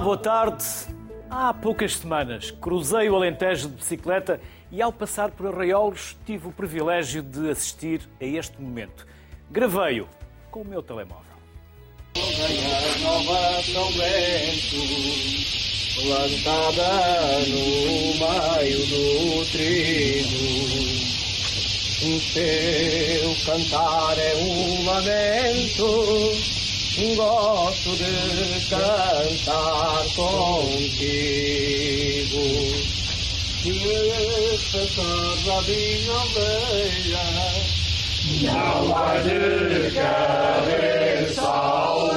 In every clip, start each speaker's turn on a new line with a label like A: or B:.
A: Boa tarde. Há poucas semanas cruzei o Alentejo de bicicleta e ao passar por Arraiolos tive o privilégio de assistir a este momento. Gravei-o com o meu telemóvel.
B: plantada no meio do trigo. O seu cantar é um lamento, gosto de cantar contigo. Essa a minha aldeia não vai de cabeça ao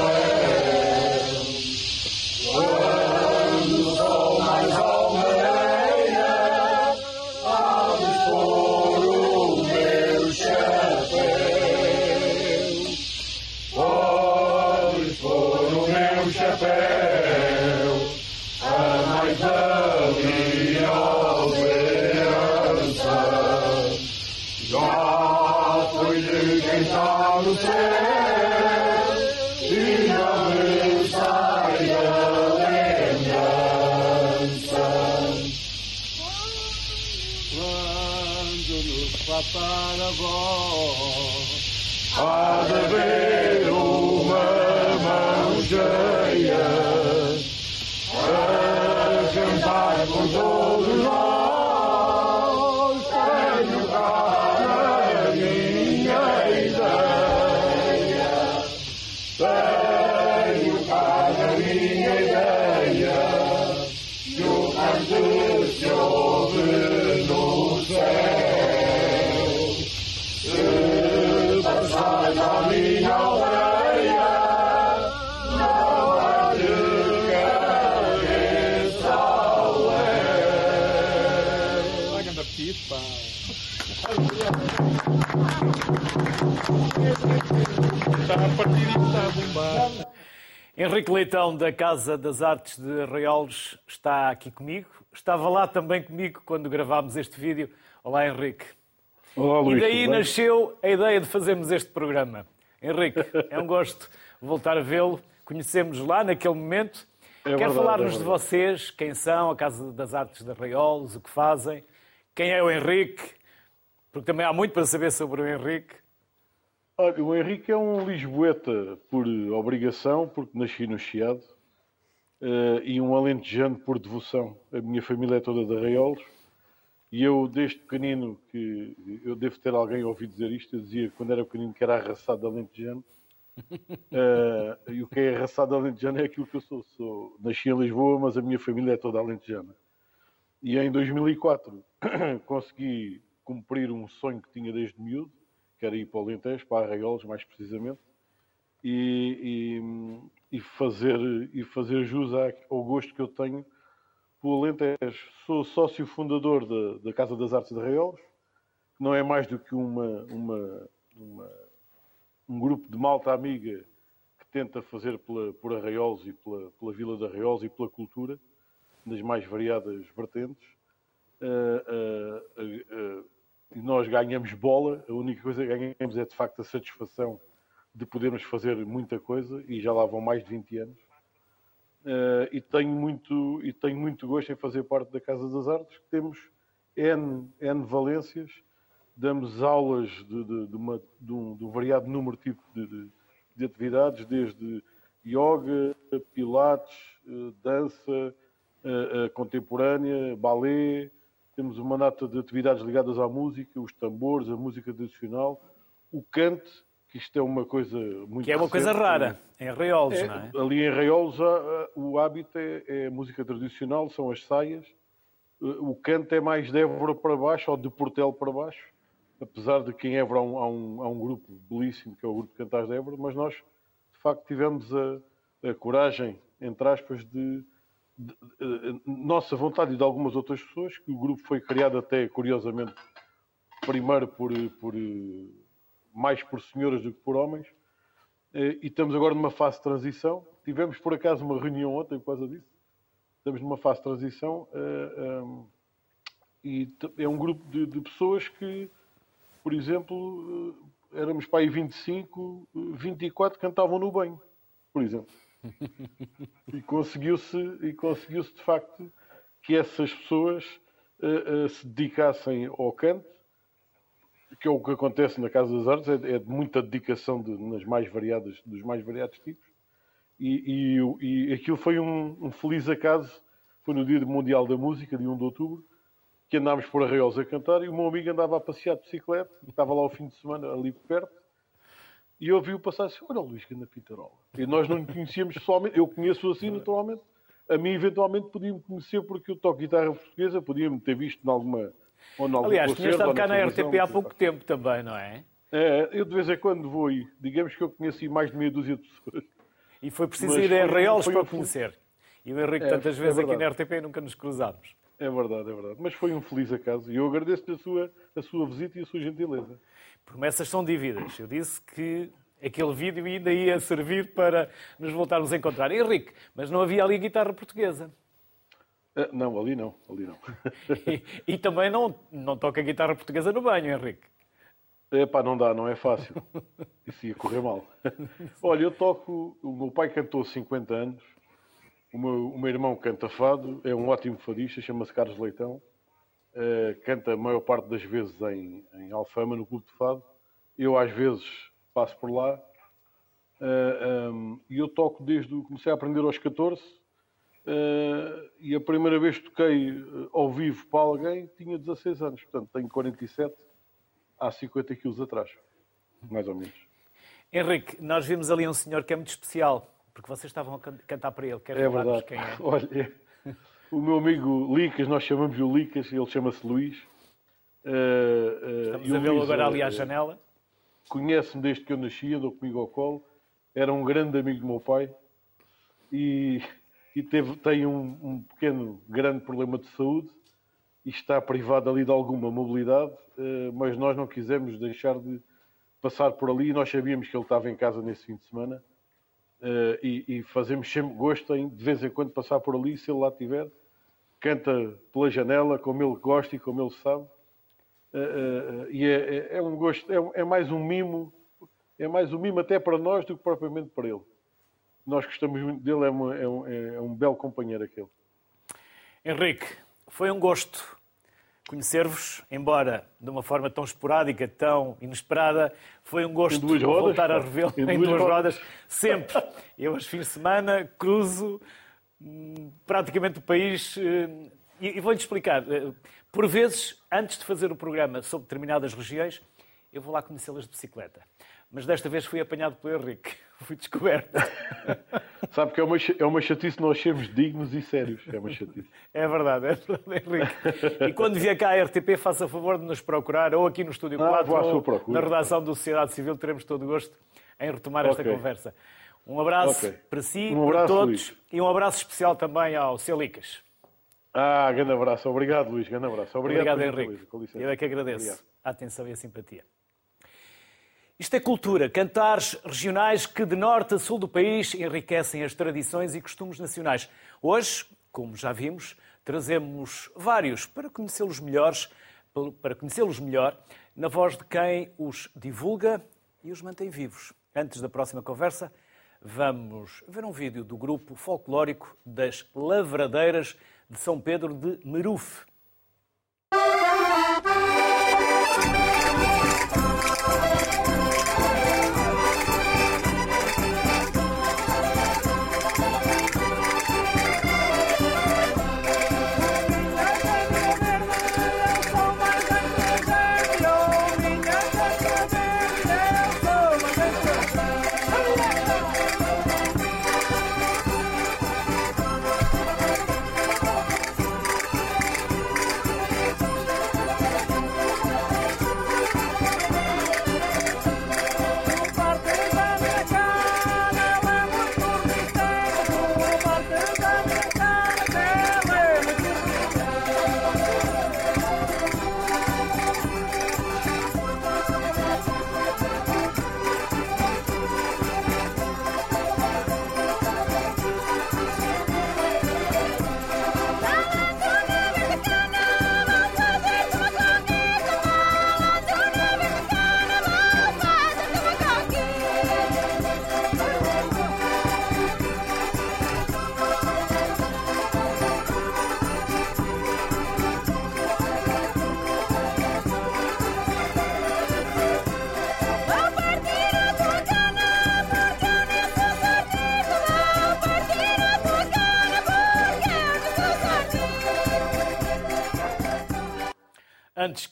A: Henrique Leitão, da Casa das Artes de Arraiolos, está aqui comigo. Estava lá também comigo quando gravámos este vídeo. Olá, Henrique.
C: Olá, Luís.
A: e daí nasceu a ideia de fazermos este programa. Henrique, é um gosto voltar a vê-lo. Conhecemos lá naquele momento.
C: É
A: Quer
C: verdade,
A: falar-nos
C: é
A: de vocês, quem são, a Casa das Artes de Arraiolos, o que fazem, quem é o Henrique, porque também há muito para saber sobre o Henrique.
C: Olha, o Henrique é um lisboeta por obrigação, porque nasci no Chiado, eh, e um alentejano por devoção. A minha família é toda de Arraiolos, e eu, desde pequenino, que eu devo ter alguém ouvido dizer isto, eu dizia quando era pequenino que era arraçado alentejano. Eh, e o que é arraçado alentejano é aquilo que eu sou. sou. Nasci em Lisboa, mas a minha família é toda alentejana. E em 2004 consegui cumprir um sonho que tinha desde miúdo, que era ir para o Alentejo, para Arraiolos mais precisamente, e, e- e fazer, e fazer jus ao gosto que eu tenho pelo Alentejo. Sou sócio fundador da, da Casa das Artes de Arraiolos, que não é mais do que uma, uma, uma- um grupo de malta amiga que tenta fazer pela, por Arraiolos e pela, pela Vila de Arraiolos e pela cultura, nas mais variadas vertentes. Ah, ah, ah, e nós ganhamos bola, a única coisa que ganhamos é de facto a satisfação de podermos fazer muita coisa e já lá vão mais de 20 anos. Eh, e, tenho muito, e tenho muito gosto em fazer parte da Casa das Artes, que temos N, N valências, damos aulas de, de- de uma- de um, um variado número tipo de, de- de atividades, desde yoga, pilates, eh, dança eh, contemporânea, balé, temos uma data de atividades ligadas à música, os tambores, a música tradicional, o cante, que isto é uma coisa muito
A: Que é uma coisa
C: recente,
A: rara, em Arraiolos,
C: é,
A: não é?
C: Ali em Raiolos a- a- o hábito é, é a música tradicional, são as saias. Uh, O canto é mais de Évora para baixo ou de Portel para baixo, apesar de que em Évora há um, há um- há um grupo belíssimo que é o Grupo de Cantares de Évora, mas nós de facto tivemos a, a coragem, entre aspas, de- nossa vontade e de algumas outras pessoas, que o grupo foi criado até curiosamente primeiro por, por eh, mais por senhoras do que por homens, eh, e estamos agora numa fase de transição. Tivemos, por acaso, uma reunião ontem por causa disso. Estamos numa fase de transição eh, um, e é um grupo de, de pessoas que, por exemplo, eh, éramos para aí 25, eh, 24 cantavam no banho, por exemplo. E conseguiu-se, e conseguiu-se de facto que essas pessoas uh, uh, se dedicassem ao canto, que é o que acontece na Casa das Artes, é, é de muita dedicação de, nas mais variadas, dos mais variados tipos. E, e, e aquilo foi um, um, feliz acaso, foi no Dia Mundial da Música, de 1 de outubro, que andámos por Arraiolos a cantar e o meu amigo andava a passear de bicicleta, estava lá ao fim de semana, ali perto, e eu ouvi-o passar assim, olha o Luís que anda Pitarola. E nós não conhecíamos pessoalmente, eu conheço assim naturalmente, a mim eventualmente podia-me conhecer porque eu toco guitarra portuguesa, podia-me ter visto em alguma...
A: Ou em Aliás, tinha estado cá na RTP há pouco tempo também, não é?
C: É, eu de vez em quando vou e digamos que eu conheci mais de meia dúzia de pessoas.
A: E foi preciso Mas ir a Arraiolos para um... conhecer. E o Henrique é, tantas vezes é aqui na RTP nunca nos cruzámos.
C: É verdade, é verdade. Mas foi um feliz acaso e eu agradeço-lhe a sua, a sua visita e a sua gentileza.
A: Promessas são dívidas. Eu disse que aquele vídeo ainda ia servir para nos voltarmos a encontrar. Henrique, mas não havia ali guitarra portuguesa.
C: Ah, não, ali não, ali não.
A: e, e, também não, não toca guitarra portuguesa no banho, Henrique.
C: É pá, não dá, não é fácil. Isso ia correr mal. Olha, eu toco. O meu pai cantou 50 anos o meu, o meu irmão canta fado, é um ótimo fadista, chama-se Carlos Leitão. Uh, canta a maior parte das vezes em, em Alfama, no Clube de Fado. Eu, às vezes, passo por lá. Uh, eh, um, ehm, e eu toco desde. Comecei a aprender aos 14. Uh, eh, e a primeira vez que toquei ao vivo para alguém tinha 16 anos. Portanto, tenho 47 há 50 quilos atrás. Mais ou menos.
A: Henrique, nós vimos ali um senhor que é muito especial porque vocês estavam a cantar para ele. Quer é verdade. quem é?
C: Olha, o meu amigo Licas, nós chamamos o Licas, ele chama-se Luís.
A: Uh, uh, Estamos a vê-lo agora ali à janela.
C: Conhece-me desde que eu nasci, andou comigo ao colo. Era um grande amigo do meu pai. E, e teve, tem um, um pequeno, grande problema de saúde e está privado ali de alguma mobilidade, mas nós não quisemos deixar de passar por ali. Nós sabíamos que ele estava em casa nesse fim de semana Uh, e, e, fazemos sempre gosto em de vez em quando passar por ali, se ele lá estiver, canta pela janela como ele gosta e como ele sabe. Uh, uh, e é, é, é, um gosto, é, é, mais um mimo, é mais um mimo até para nós do que propriamente para ele. Nós gostamos muito dele, é, uma, é um, é um belo companheiro aquele.
A: Henrique, foi um gosto conhecer-vos, embora de uma forma tão esporádica, tão inesperada. Foi um gosto voltar a revê-lo em, em, duas rodas. rodas, sempre. Eu, aos fins de semana, cruzo hum, praticamente o país. Hum, e vou-lhe explicar. Eh, por vezes, antes de fazer o programa sobre determinadas regiões, eu vou lá conhecê-las de bicicleta. Mas desta vez fui apanhado pelo Henrique. Fui descoberto.
C: Sabe que é uma, é uma chatice nós sermos dignos e sérios. É uma chatice.
A: É verdade, é verdade, Henrique. E quando vier cá a RTP, faça favor de nos procurar, ou aqui no Estúdio ah, 4, ou na redação do Sociedade Civil, teremos todo o gosto em retomar esta okay. conversa. Um abraço okay. para si, um abraço, para todos, Luís. e um abraço especial também ao Celicas.
C: Ah, grande abraço. Obrigado, Luís. Grande abraço.
A: Obrigado, Obrigado Henrique. Eu é que agradeço Obrigado. a atenção e a simpatia. Isto é cultura, cantares regionais que de norte a sul do país enriquecem as tradições e costumes nacionais. Hoje, como já vimos, trazemos vários para conhecê-los melhores, para conhecê-los melhor, na voz de quem os divulga e os mantém vivos. Antes da próxima conversa, vamos ver um vídeo do grupo folclórico das Lavradeiras de São Pedro de Merufe.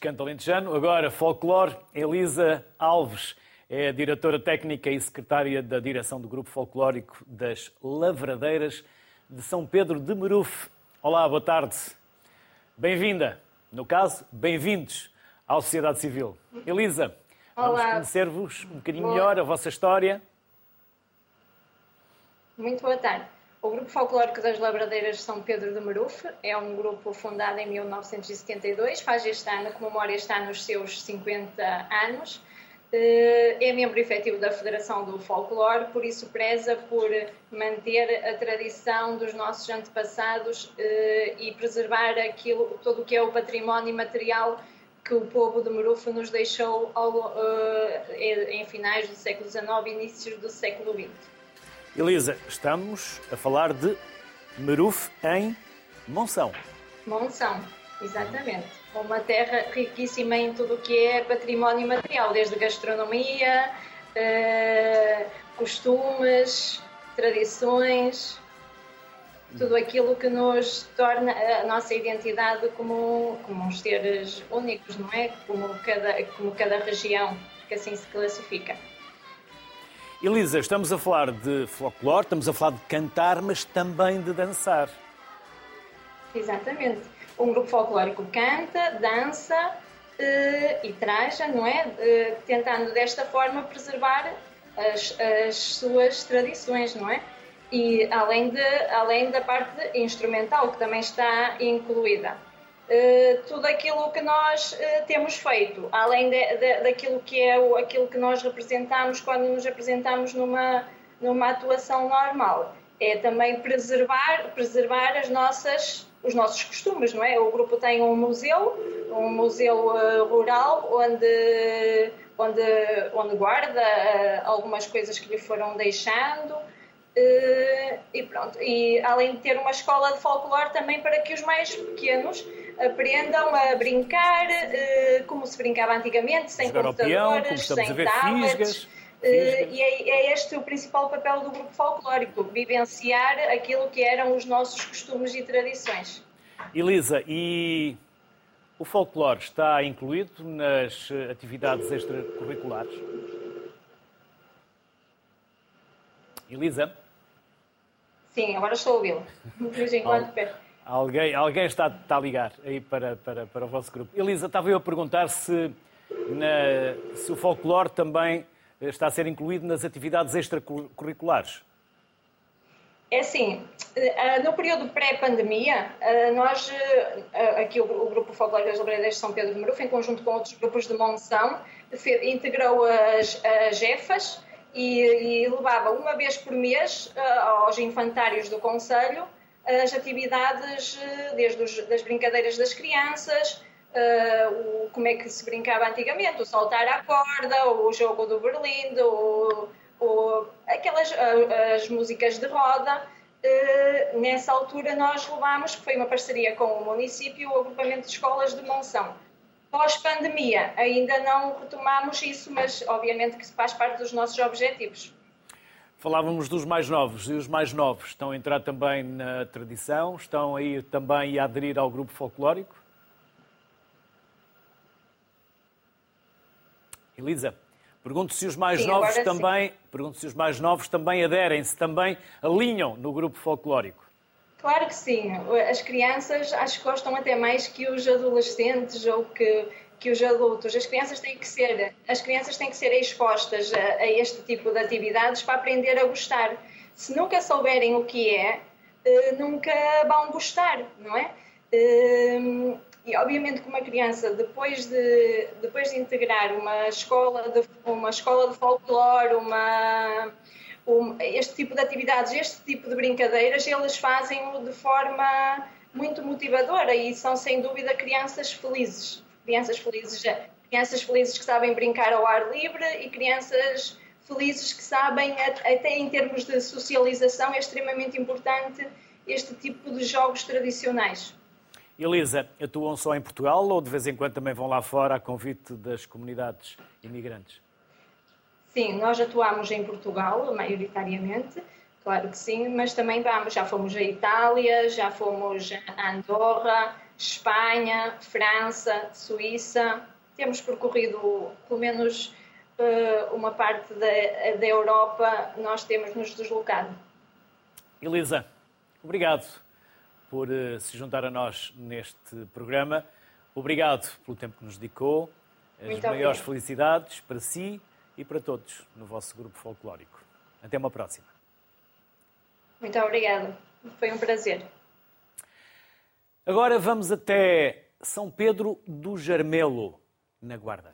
A: Canto alentejano, agora folclore. Elisa Alves é a diretora técnica e secretária da direção do Grupo Folclórico das Lavradeiras de São Pedro de Meruf. Olá, boa tarde. Bem-vinda. No caso, bem-vindos à sociedade civil. Elisa, vamos
D: Olá.
A: conhecer-vos um bocadinho
D: Boa.
A: melhor, a vossa história.
D: Muito boa tarde. O Grupo Folclórico das Labradeiras de São Pedro de Maruf é um grupo fundado em 1972, faz este ano, comemora este ano os seus 50 anos. Eh, É membro efetivo da Federação do Folclore, por isso preza por manter a tradição dos nossos antepassados eh, e preservar aquilo, todo o que é o património material que o povo de Maruf nos deixou ao, eh, em finais do século XIX e inícios do século XX.
A: Elisa, estamos a falar de Meruf em Monção.
D: Monção, exatamente. Uma terra riquíssima em tudo o que é património material, desde gastronomia, eh, costumes, tradições, tudo aquilo que nos torna a nossa identidade como, como uns seres únicos, não é? Como cada, como cada região que assim se classifica.
A: Elisa, estamos a falar de folclore, estamos a falar de cantar, mas também de dançar.
D: Exatamente. Um grupo folclórico canta, dança eh, e traja, não é? Eh, tentando desta forma preservar as, as suas tradições, não é? E além, de, além da parte instrumental, que também está incluída. Eh, tudo aquilo que nós eh, temos feito, além de, de, daquilo que é o, aquilo que nós representamos quando nos apresentamos numa, numa atuação normal, é também preservar, preservar as nossas, os nossos costumes, não é? O grupo tem um museu, um museu eh, rural, onde, onde, onde guarda algumas coisas que lhe foram deixando. Eh, e pronto, e além de ter uma escola de folclore também para que os mais pequenos aprendam a brincar eh, como se brincava antigamente, sem
A: Jogar peão,
D: computadores,
A: a
D: sem tablets.
A: fisgas.
D: e é, é este o principal papel do grupo folclórico, vivenciar aquilo que eram os nossos costumes e tradições.
A: Elisa, e o folclore está incluído nas atividades extracurriculares? Elisa,
D: Sim, agora estou a ouvi-lo. De vez em quando, pera.
A: alguém, alguém está, está a ligar aí para, para, para o vosso grupo. Elisa, estava eu a perguntar se, na- se o folclore também está a ser incluído nas atividades extracurriculares.
D: É assim, eh, no período pré-pandemia, eh, nós, eh, aqui o Grupo Folclórico das Labradeiras de São Pedro de Maruf, em conjunto com outros grupos de Monção, integrou as, as e, e levava uma vez por mês eh, aos infantários do Conselho as atividades, eh, desde os, das brincadeiras das crianças, eh, o, como é que se brincava antigamente, o saltar à corda, o jogo do berlindo, o, o, aquelas ah, as músicas de roda. Eh, nessa altura nós levámos, que foi uma parceria com o município, o agrupamento de escolas de Monção. Pós-pandemia ainda não retomámos isso, mas obviamente que faz parte dos nossos objetivos.
A: Falávamos dos mais novos, e os mais novos estão a entrar também na tradição, estão a ir também a aderir ao grupo folclórico? Elisa, pergunto se os mais
D: Sim,
A: novos
D: agora sim.
A: também, pergunto se os mais novos também aderem, se também alinham no grupo folclórico.
D: Claro que sim. As crianças acho que gostam até mais que os adolescentes ou que, que os adultos. As crianças têm que ser, as crianças têm que ser expostas a, a este tipo de atividades para aprender a gostar. Se nunca souberem o que é, eh, nunca vão gostar, não é? Eh, E obviamente que uma criança depois de depois de integrar uma escola de uma escola de folclore, uma um- este tipo de atividades, este tipo de brincadeiras, eles fazem-o de forma muito motivadora e são sem dúvida crianças felizes. Crianças felizes, crianças felizes que sabem brincar ao ar livre e crianças felizes que sabem, até em termos de socialização, é extremamente importante este tipo de jogos tradicionais.
A: Elisa, atuam só em Portugal ou de vez em quando também vão lá fora a convite das comunidades imigrantes?
D: Sim, nós atuamos em Portugal, maioritariamente, claro que sim, mas também vamos, já fomos à Itália, já fomos a Andorra, Espanha, França, Suíça. Temos percorrido pelo menos uh, uma parte da, da Europa, nós temos nos deslocado.
A: Elisa, obrigado por uh, se juntar a nós neste programa. Obrigado pelo tempo que nos dedicou. As
D: Muito
A: maiores
D: obrigada.
A: felicidades para si e para todos no vosso grupo folclórico. Até uma próxima.
D: Muito obrigada. Foi um prazer.
A: Agora vamos até São Pedro do Jarmelo, na Guarda.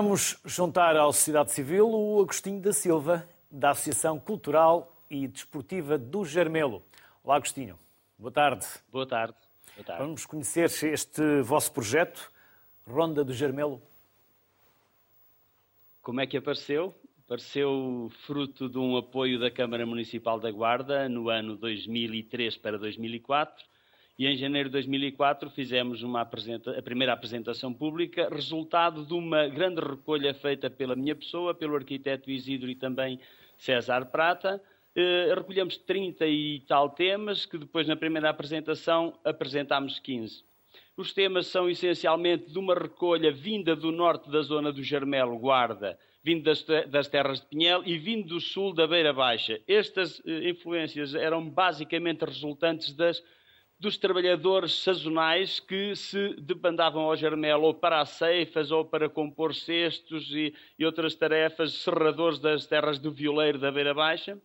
A: vamos juntar à sociedade civil o Agostinho da Silva, da Associação Cultural e Desportiva do Jarmelo. Olá, Agostinho. Boa tarde.
E: Boa tarde. Boa tarde.
A: Vamos conhecer este vosso projeto, Ronda do Jarmelo.
E: Como é que apareceu? Apareceu fruto de um apoio da Câmara Municipal da Guarda no ano 2003 para 2004 e em janeiro de 2004 fizemos a primeira apresentação pública, resultado de uma grande recolha feita pela minha pessoa, pelo arquiteto Isidro e também César Prata. Eh, recolhemos 30 e tal temas, que depois na primeira apresentação apresentámos 15. Os temas são essencialmente de uma recolha vinda do norte da zona do Jarmelo, Guarda, vindo das, das, terras de Pinhel e vindo do sul da Beira Baixa. Estas eh, influências eram basicamente resultantes das, dos trabalhadores sazonais que se debandavam ao Jarmelo ou para as ceifas ou para compor cestos e, e outras tarefas, serradores das terras do violeiro da Beira Baixa.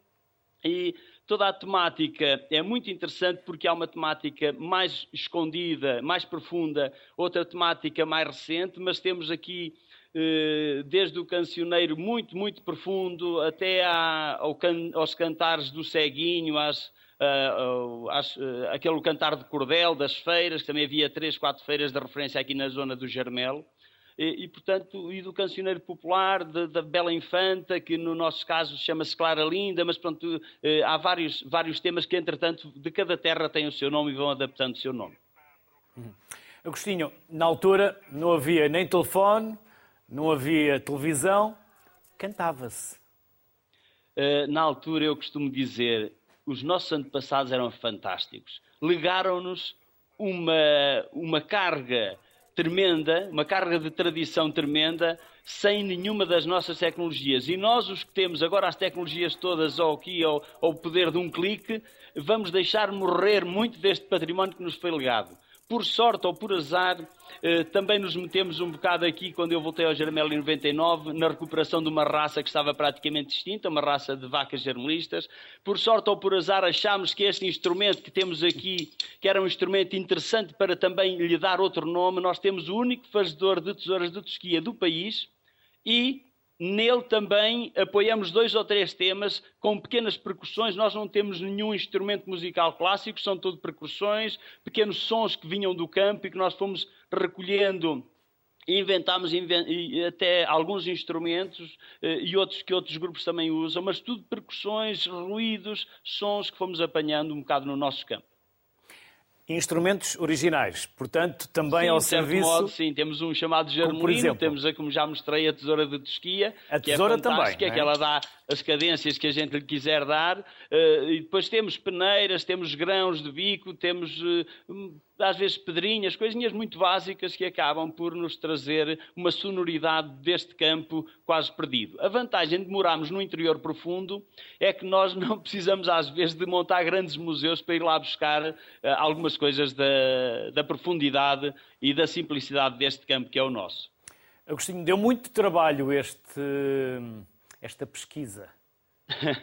E: E toda a temática é muito interessante porque há uma temática mais escondida, mais profunda, outra temática mais recente, mas temos aqui eh, desde o cancioneiro muito, muito profundo até aos cantares do ceguinho, às, uh, às, uh, aquele cantar de cordel das feiras, que também havia três, quatro feiras de referência aqui na zona do Jarmelo. E, e, portanto, e do cancioneiro popular, da Bela Infanta, que no nosso caso chama-se Clara Linda, mas pronto, eh, há vários, vários temas que, entretanto, de cada terra têm o seu nome e vão adaptando o seu nome.
A: Uhum. Agostinho, na altura não havia nem telefone, não havia televisão, cantava-se.
E: Na altura eu costumo dizer, os nossos antepassados eram fantásticos. Legaram-nos uma, uma carga tremenda, uma carga de tradição tremenda, sem nenhuma das nossas tecnologias. E nós, os que temos agora as tecnologias todas ao aqui, ao, ao poder de um clique, vamos deixar morrer muito deste património que nos foi legado. Por sorte ou por azar, eh, também nos metemos um bocado aqui, quando eu voltei ao Jarmelo em 99, na recuperação de uma raça que estava praticamente extinta, uma raça de vacas germelistas. Por sorte ou por azar, achámos que este instrumento que temos aqui, que era um instrumento interessante para também lhe dar outro nome, nós temos o único fazedor de tesouras de tosquia do país e Nele também apoiamos dois ou três temas com pequenas percussões. Nós não temos nenhum instrumento musical clássico, são tudo percussões, pequenos sons que vinham do campo e que nós fomos recolhendo inventámos até alguns instrumentos e outros que outros grupos também usam, mas tudo percussões, ruídos, sons que fomos apanhando um bocado no nosso campo.
A: Instrumentos originais, portanto, também
E: sim,
A: ao serviço.
E: modo, sim, temos um chamado germelino,
A: exemplo?
E: temos, a, como já mostrei, a tesoura de Tosquia,
A: A
E: que é
A: tesoura também, é?
E: que ela dá as cadências que a gente lhe quiser dar, eh, e depois temos peneiras, temos grãos de bico, temos eh, às vezes pedrinhas, coisinhas muito básicas que acabam por nos trazer uma sonoridade deste campo quase perdido. A vantagem de morarmos no interior profundo é que nós não precisamos às vezes de montar grandes museus para ir lá buscar eh, algumas coisas da, da profundidade e da simplicidade deste campo que é o nosso.
A: Agostinho, deu muito trabalho este, esta pesquisa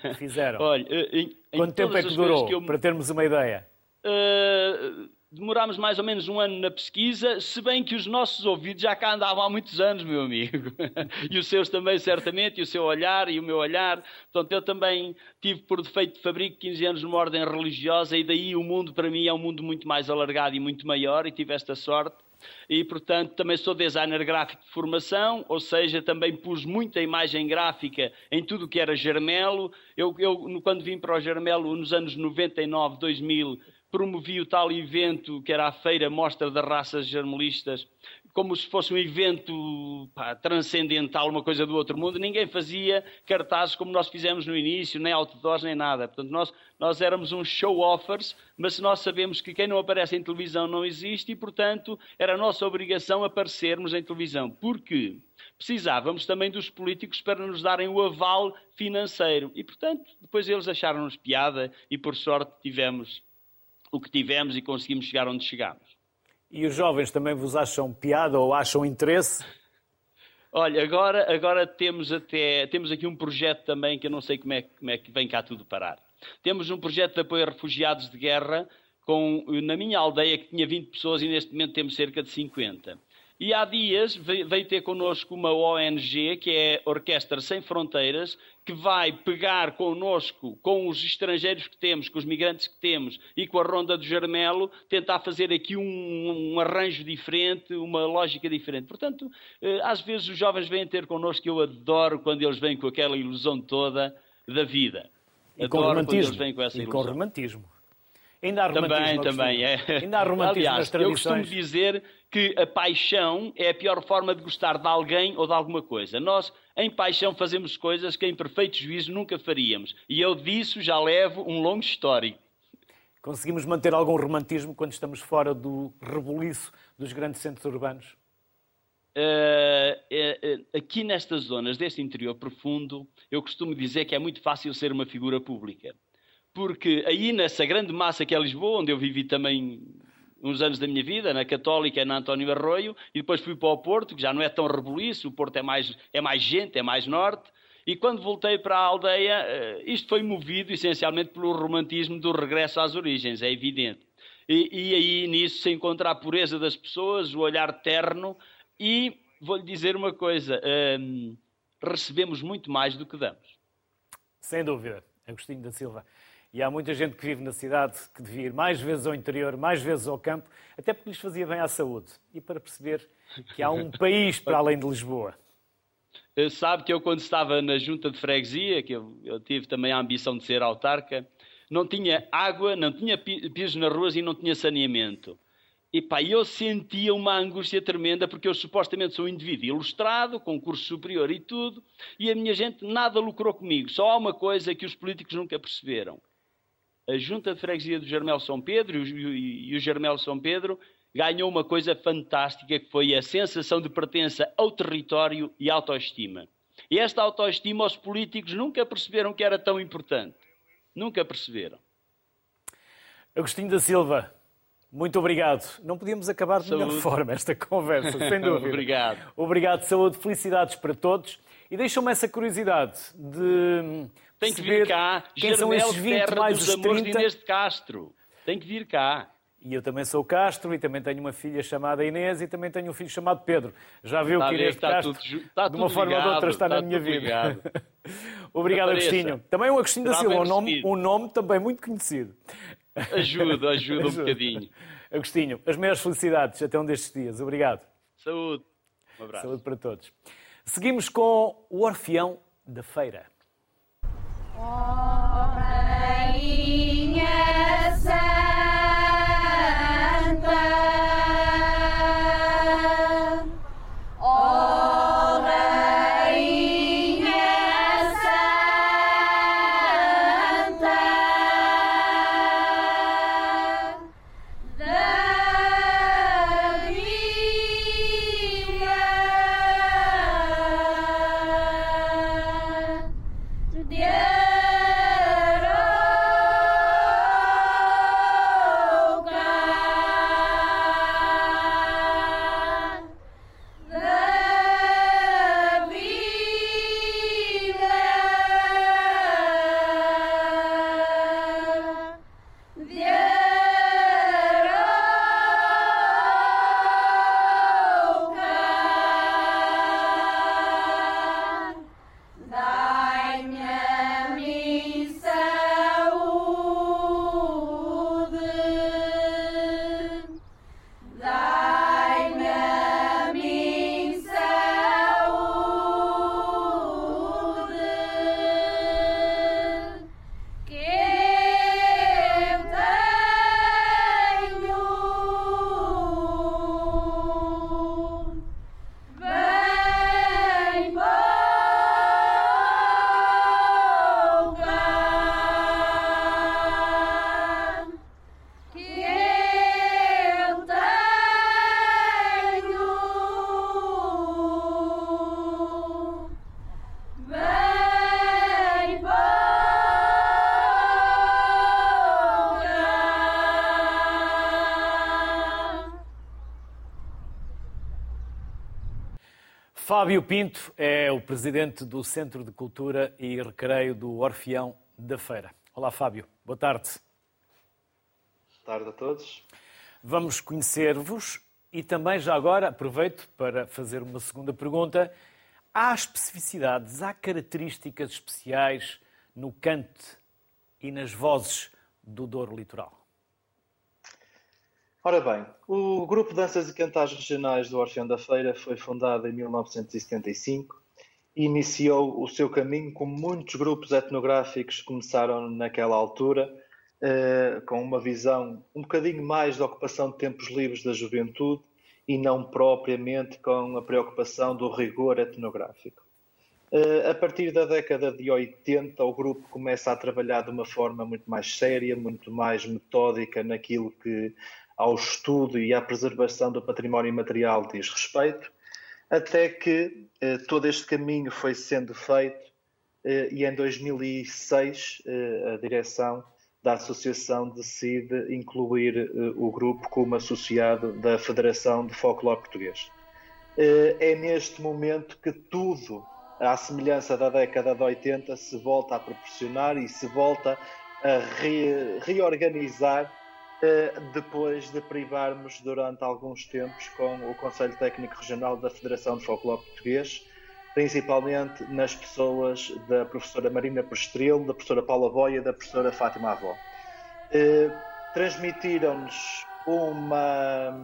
A: que fizeram.
E: Olha, eh, em, em
A: Quanto tempo é que durou,
E: eu-
A: para termos uma ideia?
E: Uh, demorámos mais ou menos um ano na pesquisa, se bem que os nossos ouvidos já cá andavam há muitos anos, meu amigo. e os seus também, certamente, e o seu olhar e o meu olhar. Portanto, eu também tive por defeito de fabrico 15 anos numa ordem religiosa e daí o mundo para mim é um mundo muito mais alargado e muito maior e tive esta sorte. E, portanto, também sou designer gráfico de formação, ou seja, também pus muita imagem gráfica em tudo o que era Germelo. Eu, eu, quando vim para o Germelo, nos anos 99, 2000, promovi o tal evento que era a Feira Mostra das Raças Germelistas, como se fosse um evento pá, transcendental, uma coisa do outro mundo. Ninguém fazia cartazes como nós fizemos no início, nem outdoors, nem nada. Portanto, nós, nós éramos uns show-offers, mas nós sabemos que quem não aparece em televisão não existe e, portanto, era nossa obrigação aparecermos em televisão. Porque precisávamos também dos políticos para nos darem o aval financeiro. E, portanto, depois eles acharam-nos piada e, por sorte, tivemos o que tivemos e conseguimos chegar onde chegámos.
A: E os jovens também vos acham piada ou acham interesse?
E: Olha, agora, agora temos, até, temos aqui um projeto também que eu não sei como é, que- como é que vem cá tudo parar. Temos um projeto de apoio a refugiados de guerra com, na minha aldeia que tinha 20 pessoas e neste momento temos cerca de 50. E há dias veio ter connosco uma ONG, que é Orquestra Sem Fronteiras, que vai pegar connosco, com os estrangeiros que temos, com os migrantes que temos e com a Ronda do Jarmelo, tentar fazer aqui um, um arranjo diferente, uma lógica diferente. Portanto, eh, às vezes os jovens vêm ter connosco, eu adoro quando eles vêm com aquela ilusão toda da vida.
A: E com
E: adoro quando eles
A: romantismo.
E: vêm com essa
A: E com
E: ilusão.
A: romantismo. Ainda há romantismo.
E: Também, também. É.
A: Ainda há romantismo
E: Aliás,
A: nas
E: eu costumo
A: tradições.
E: dizer que a paixão é a pior forma de gostar de alguém ou de alguma coisa. Nós, em paixão, fazemos coisas que em perfeito juízo nunca faríamos. E eu disso já levo um longo histórico.
A: Conseguimos manter algum romantismo quando estamos fora do rebuliço dos grandes centros urbanos?
E: Eh, eh, eh, aqui nestas zonas deste interior profundo, eu costumo dizer que é muito fácil ser uma figura pública. Porque aí nessa grande massa que é Lisboa, onde eu vivi também uns anos da minha vida, na Católica, na António Arroio, e depois fui para o Porto, que já não é tão rebuliço, o Porto é mais, é mais gente, é mais norte, e quando voltei para a aldeia, eh, isto foi movido essencialmente pelo romantismo do regresso às origens, é evidente. E, e aí nisso se encontra a pureza das pessoas, o olhar terno, e vou-lhe dizer uma coisa: hum, recebemos muito mais do que damos.
A: Sem dúvida, Agostinho da Silva. E há muita gente que vive na cidade que devia ir mais vezes ao interior, mais vezes ao campo, até porque lhes fazia bem à saúde. E para perceber que há um país para além de Lisboa.
E: Eh, Sabe que eu, quando estava na junta de freguesia, que eu, eu tive também a ambição de ser autarca, não tinha água, não tinha pi- pisos nas ruas e não tinha saneamento. E pá, eu sentia uma angústia tremenda porque eu supostamente sou um indivíduo ilustrado, com curso superior e tudo, e a minha gente nada lucrou comigo. Só há uma coisa que os políticos nunca perceberam. A junta de freguesia do Germel São Pedro e o, e o Germel São Pedro ganhou uma coisa fantástica que foi a sensação de pertença ao território e autoestima. E esta autoestima os políticos nunca perceberam que era tão importante. Nunca perceberam.
A: Agostinho da Silva, muito obrigado. Não podíamos acabar de melhor
E: Saúde.
A: forma esta conversa, sem dúvida.
E: Obrigado.
A: Obrigado, saúde, felicidades para todos. E deixam-me essa curiosidade de
E: Tem que vir cá.
A: quem são esses 20
E: terra
A: mais os
E: amores
A: 30.
E: de Inês de Castro. Tem que vir cá.
A: E eu também sou Castro e também tenho uma filha chamada Inês e também tenho um filho chamado Pedro. Já viu que Inês de
E: está
A: Castro,
E: tudo
A: de uma forma ou de outra,
E: ligado,
A: está, na minha vida.
E: ligado.
A: Obrigado. Agostinho. Também um Agostinho da Silva, um nome, um nome também muito conhecido.
E: Ajuda, ajuda um bocadinho.
A: Agostinho, as maiores felicidades até um destes dias. Obrigado.
E: Saúde. Um abraço.
A: Saúde para todos. Seguimos com o Orfeão da Feira.
F: Amen.
A: Fábio Pinto é o presidente do Centro de Cultura e Recreio do Orfeão da Feira. Olá, Fábio. Boa tarde.
F: Boa tarde a todos.
A: Vamos conhecer-vos e também, já agora, aproveito para fazer uma segunda pergunta. Há especificidades, há características especiais no cante e nas vozes do Douro Litoral?
F: Ora bem, o Grupo Danças e Cantares Regionais do Orfeão da Feira foi fundado em 1975 e iniciou o seu caminho como muitos grupos etnográficos começaram naquela altura, eh, com uma visão um bocadinho mais de ocupação de tempos livres da juventude e não propriamente com a preocupação do rigor etnográfico. Eh, a partir da década de 80, o grupo começa a trabalhar de uma forma muito mais séria, muito mais metódica naquilo que ao estudo e à preservação do património material diz respeito, até que eh, todo este caminho foi sendo feito eh, e em 2006 a direção da associação decide incluir o grupo como associado da Federação de Folclore Português. É neste momento que tudo à semelhança da década de 80, se volta a proporcionar e se volta a re, reorganizar eh, depois de privarmos durante alguns tempos com o Conselho Técnico Regional da Federação de Folclore Português, principalmente nas pessoas da professora Marina Prestrelo, da professora Paula Boia e da professora Fátima Avó. Eh, transmitiram-nos uma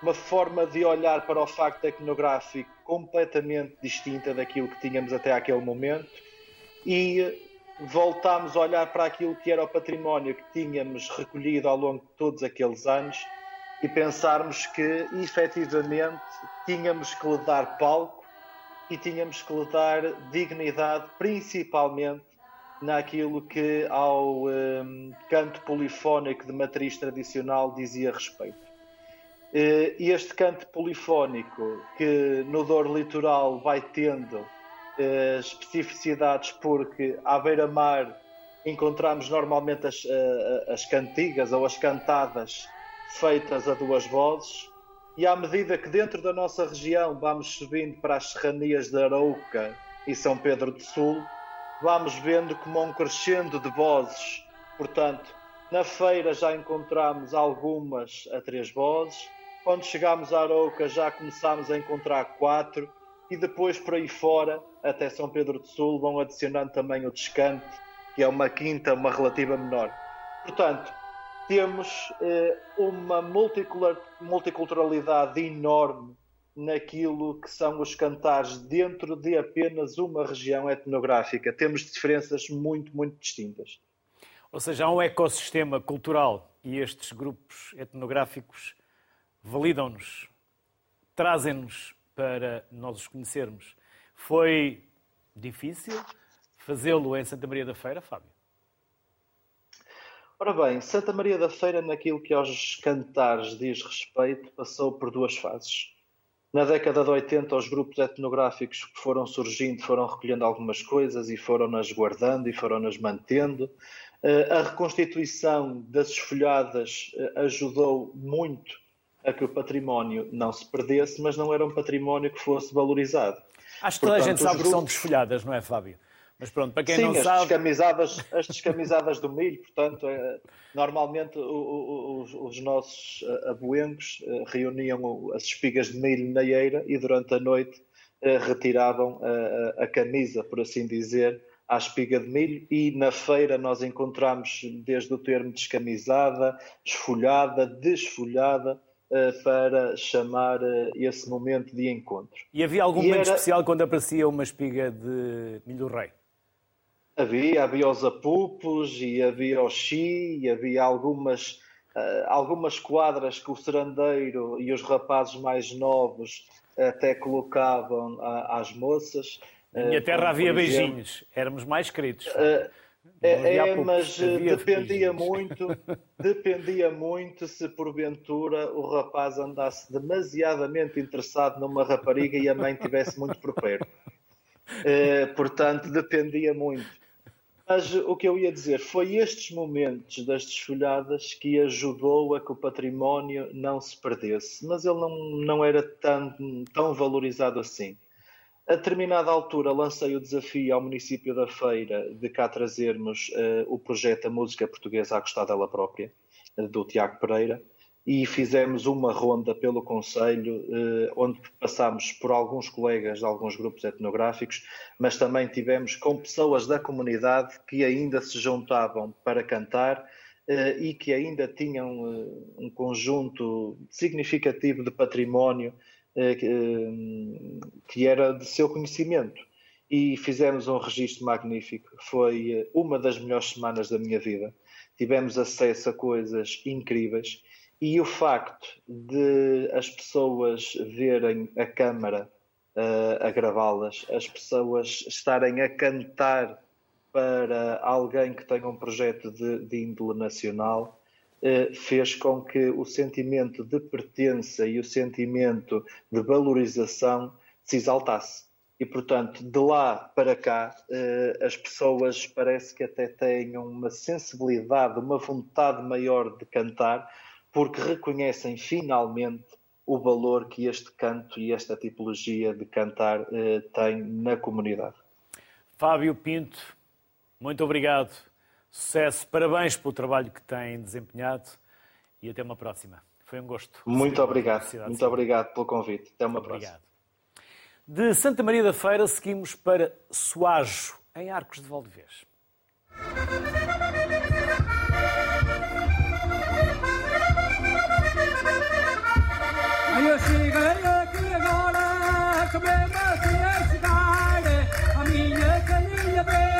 F: uma forma de olhar para o facto etnográfico completamente distinta daquilo que tínhamos até aquele momento e voltámos a olhar para aquilo que era o património que tínhamos recolhido ao longo de todos aqueles anos e pensarmos que efetivamente tínhamos que lhe dar palco e tínhamos que lhe dar dignidade, principalmente naquilo que ao um, canto polifónico de matriz tradicional dizia respeito. Eh, este canto polifónico que no Douro Litoral vai tendo eh, especificidades porque à beira-mar encontramos normalmente as, eh, as cantigas ou as cantadas feitas a duas vozes e à medida que dentro da nossa região vamos subindo para as serranias de Arouca e São Pedro do Sul, vamos vendo como um crescendo de vozes. Portanto, na feira já encontramos algumas a três vozes, quando chegámos a Arouca já começámos a encontrar quatro e depois por aí fora, até São Pedro do Sul, vão adicionando também o descante, que é uma quinta, uma relativa menor. Portanto, temos eh, uma multiculturalidade enorme naquilo que são os cantares dentro de apenas uma região etnográfica. Temos diferenças muito, muito distintas.
A: Ou seja, há um ecossistema cultural e estes grupos etnográficos validam-nos, trazem-nos para nós os conhecermos. Foi difícil fazê-lo em Santa Maria da Feira, Fábio?
F: Ora bem, Santa Maria da Feira, naquilo que aos cantares diz respeito, passou por duas fases. Na década de 80, os grupos etnográficos que foram surgindo foram recolhendo algumas coisas e foram-nas guardando e foram-nas mantendo. Eh, a reconstituição das esfolhadas eh, ajudou muito a que o património não se perdesse, mas não era um património que fosse valorizado.
A: Acho que toda a gente sabe grupos... que são desfolhadas, não é, Fábio? Mas pronto, para quem
F: Sim,
A: não
F: as
A: sabe.
F: Descamisadas, as descamisadas do milho, portanto, é, normalmente os, os, nossos eh, aboengos eh, reuniam as espigas de milho na eira e durante a noite eh, retiravam a, a, a camisa, por assim dizer, à espiga de milho e na feira nós encontramos desde o termo descamisada, esfolhada, desfolhada, para chamar eh, esse momento de encontro.
A: E havia algum e momento era... especial quando aparecia uma espiga de milho rei?
F: Havia, havia os apupos e havia o chi e havia algumas, uh, algumas quadras que o serandeiro e os rapazes mais novos até colocavam às moças.
A: Na minha terra havia exemplo, beijinhos, éramos mais queridos. Uh,
F: é, é mas eh, dependia muito, dependia muito se porventura o rapaz andasse demasiadamente interessado numa rapariga e a mãe tivesse muito por perto. É, portanto, dependia muito. Mas o que eu ia dizer foi estes momentos das desfolhadas que ajudou a que o património não se perdesse, mas ele não, não era tão, tão valorizado assim. A determinada altura lancei o desafio ao município da Feira de cá trazermos uh, o projeto A Música Portuguesa à Gostar dela própria, uh, do Tiago Pereira, e fizemos uma ronda pelo Conselho, eh, onde passámos por alguns colegas de alguns grupos etnográficos, mas também tivemos com pessoas da comunidade que ainda se juntavam para cantar eh, e que ainda tinham eh, um conjunto significativo de património que era de seu conhecimento. E fizemos um registro magnífico. Foi uma das melhores semanas da minha vida. Tivemos acesso a coisas incríveis e o facto de as pessoas verem a Câmara uh, a gravá-las, as pessoas estarem a cantar para alguém que tenha um projeto de, de índole nacional, fez com que o sentimento de pertença e o sentimento de valorização se exaltasse. E, portanto, de lá para cá, uh, as pessoas parece que até têm uma sensibilidade, uma vontade maior de cantar, porque reconhecem finalmente o valor que este canto e esta tipologia de cantar eh, tem na comunidade.
A: Fábio Pinto, muito obrigado. Sucesso, parabéns pelo trabalho que tem desempenhado e até uma próxima. Foi um gosto.
F: Muito obrigado. Muito obrigado pelo convite. Até uma obrigado. próxima.
A: De Santa Maria da Feira seguimos para Soajo, em Arcos de Valdevez. Ruben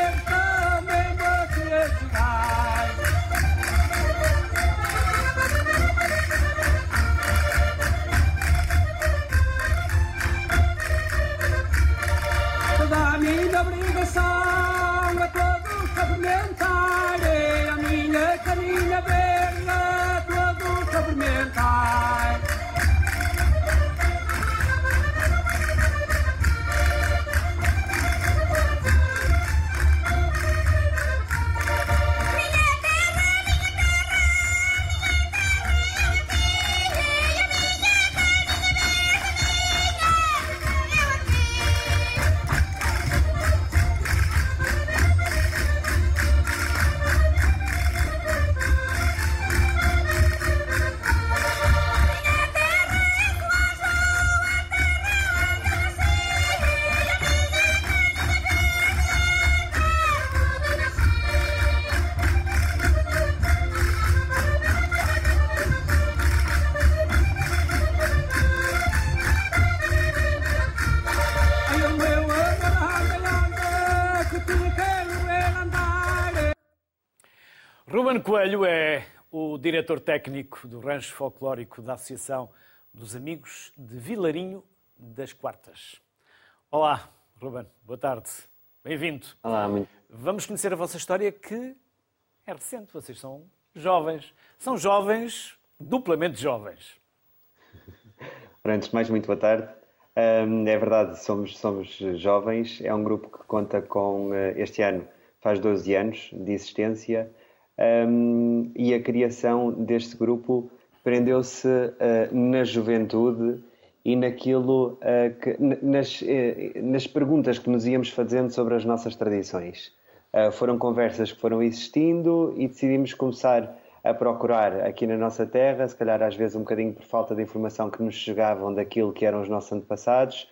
A: Coelho é o diretor técnico do rancho folclórico da Associação dos Amigos de Vilarinho das Quartas. Olá, Ruben, boa tarde. Bem-vindo.
G: Olá, muito.
A: Vamos conhecer a vossa história que é recente, vocês são jovens. São jovens, duplamente jovens.
G: Antes de mais, muito boa tarde. É verdade, somos, somos jovens. É um grupo que conta com, eh, este ano, faz 12 anos de existência um, e a criação deste grupo prendeu-se uh, na juventude e naquilo uh, que, nas, uh, nas perguntas que nos íamos fazendo sobre as nossas tradições. foram conversas que foram existindo e decidimos começar a procurar aqui na nossa terra, se calhar às vezes um bocadinho por falta de informação que nos chegavam daquilo que eram os nossos antepassados,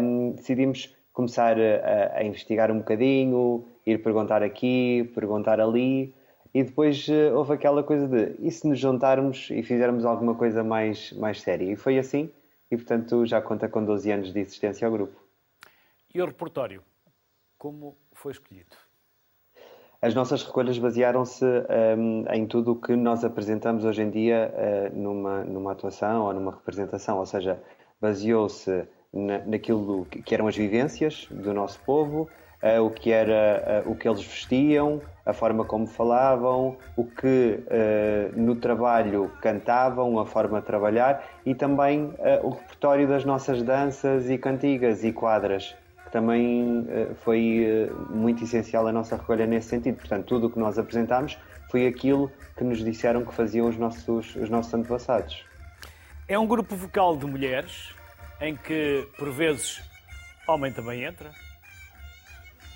G: um, decidimos começar a, a, investigar um bocadinho, ir perguntar aqui, perguntar ali, e depois uh, houve aquela coisa de e se nos juntarmos e fizermos alguma coisa mais, mais séria? E foi assim, e portanto já conta com 12 anos de existência ao grupo.
A: E o repertório, como foi escolhido?
G: As nossas recolhas basearam-se um, em tudo o que nós apresentamos hoje em dia uh, numa, numa atuação ou numa representação, ou seja, baseou-se na, naquilo que eram as vivências do nosso povo, uh, o que era uh, o que eles vestiam, a forma como falavam, o que uh, no trabalho cantavam, a forma de trabalhar e também o repertório das nossas danças e cantigas e quadras que também uh, foi muito essencial a nossa recolha nesse sentido. Portanto, tudo o que nós apresentámos foi aquilo que nos disseram que faziam os nossos, os nossos antepassados.
A: É um grupo vocal de mulheres em que, por vezes, homem também entra?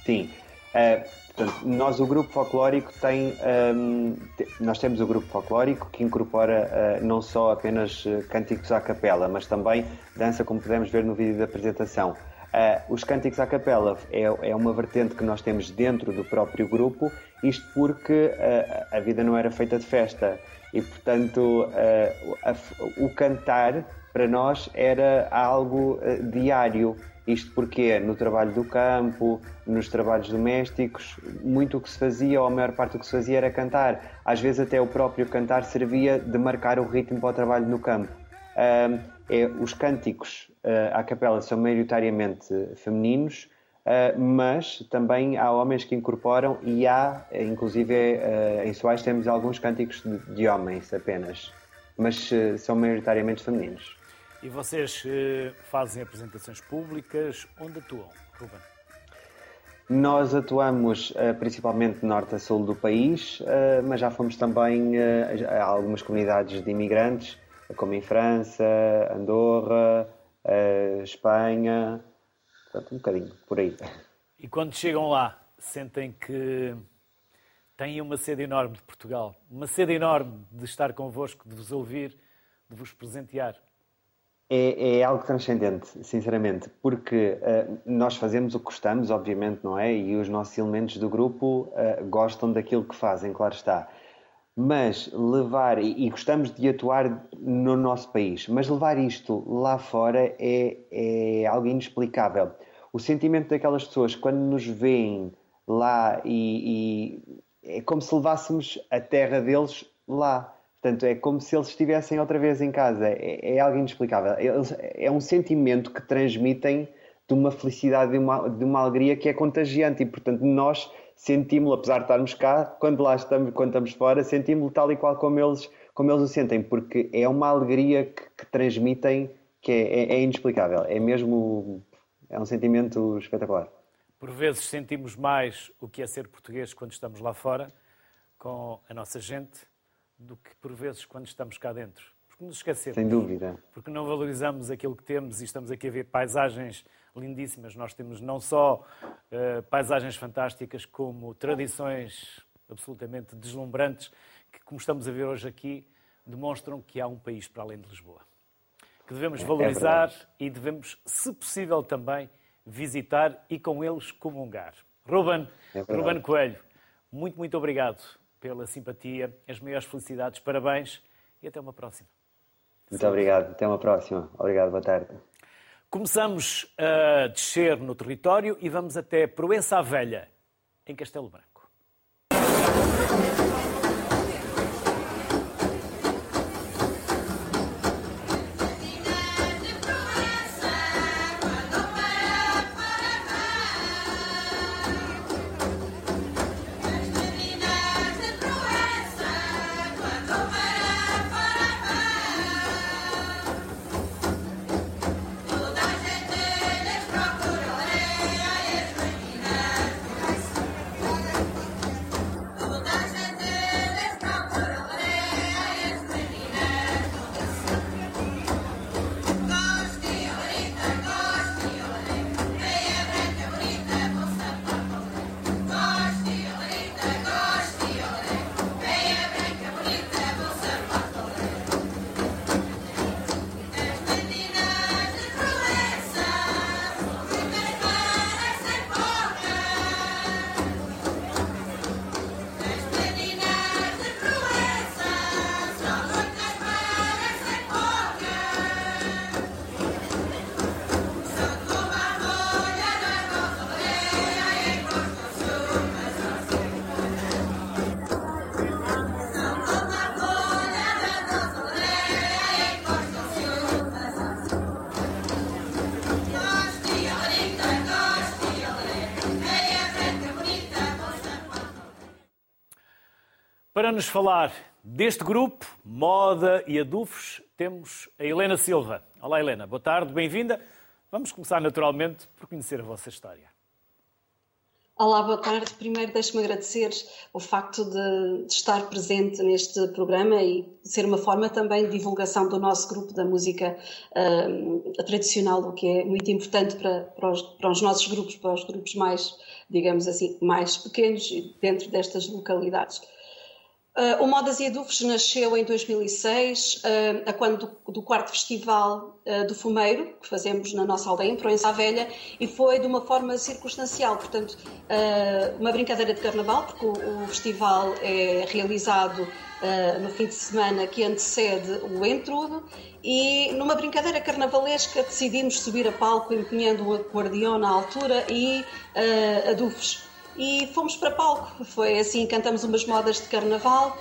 G: Sim. Uh, portanto, nós, o grupo folclórico, tem. Um, nós temos o grupo folclórico que incorpora uh, não só apenas cânticos à capela, mas também dança, como podemos ver no vídeo da apresentação. Uh, os cânticos à capela é, é, uma vertente que nós temos dentro do próprio grupo, isto porque uh, a vida não era feita de festa e, portanto, uh, a, o cantar para nós era algo diário. Isto porque no trabalho do campo, nos trabalhos domésticos, muito o que se fazia, ou a maior parte do que se fazia era cantar. Às vezes até o próprio cantar servia de marcar o ritmo para o trabalho no campo. É, os cânticos uh, à capela são maioritariamente femininos, uh, mas também há homens que incorporam e há, inclusive uh, em Soares temos alguns cânticos de, de homens apenas, mas são maioritariamente femininos.
A: E vocês fazem apresentações públicas, onde atuam, Ruben?
G: Nós atuamos uh, principalmente norte a sul do país, uh, mas já fomos também a algumas comunidades de imigrantes, como em França, Andorra, Espanha, portanto, um bocadinho por aí.
A: E quando chegam lá, sentem que têm uma sede enorme de Portugal, uma sede enorme de estar convosco, de vos ouvir, de vos presentear?
G: É, é algo transcendente, sinceramente, porque uh, nós fazemos o que gostamos, obviamente, não é? E os nossos elementos do grupo uh, gostam daquilo que fazem, claro está mas levar, e gostamos de atuar no nosso país, mas levar isto lá fora é, é algo inexplicável. O sentimento daquelas pessoas quando nos veem lá e, e é como se levássemos a terra deles lá. Portanto, é como se eles estivessem outra vez em casa. É, é algo inexplicável. É, é um sentimento que transmitem de uma felicidade, de uma, de uma alegria que é contagiante e, portanto, nós sentimos-lo, apesar de estarmos cá, quando lá estamos, quando estamos fora, sentimos-lo tal e qual como eles, como eles o sentem, porque é uma alegria que, que transmitem que é, é, é, inexplicável. É mesmo é um sentimento espetacular.
A: Por vezes sentimos mais o que é ser português quando estamos lá fora, com a nossa gente, do que por vezes quando estamos cá dentro. Porque nos esquecemos.
G: Sem dúvida.
A: Porque não valorizamos aquilo que temos e estamos aqui a ver paisagens lindíssimas. Nós temos não só uh, paisagens fantásticas, como tradições absolutamente deslumbrantes, que, como estamos a ver hoje aqui, demonstram que há um país para além de Lisboa. Que devemos é valorizar é e devemos, se possível, também visitar e com eles comungar. Ruben, é Ruben Coelho, muito, muito obrigado pela simpatia, as maiores felicidades, parabéns e até uma próxima.
G: Muito obrigado, até uma próxima. Obrigado, boa tarde.
A: Começamos a descer no território e vamos até Proença Velha, em Castelo Branco. Para nos falar deste grupo, Moda e Adufos, temos a Helena Silva. Olá, Helena. Boa tarde, bem-vinda. Vamos começar naturalmente por conhecer a vossa história.
H: Olá, boa tarde. Primeiro, deixe-me agradecer o facto de, de, estar presente neste programa e ser uma forma também de divulgação do nosso grupo da música uh, tradicional, o que é muito importante para, para, os, para, os, nossos grupos, para os grupos mais, digamos assim, mais pequenos dentro destas localidades. Uh, o Modas e Adufes nasceu em 2006, uh, a quando do, do quarto festival uh, do Fumeiro, que fazemos na nossa aldeia, em Proença Velha, e foi de uma forma circunstancial, portanto, uma brincadeira de carnaval, porque o, o festival é realizado no fim de semana que antecede o entrudo, e numa brincadeira carnavalesca decidimos subir a palco empunhando o acordeão na altura e adufes e fomos para palco. Foi assim, cantamos umas modas de carnaval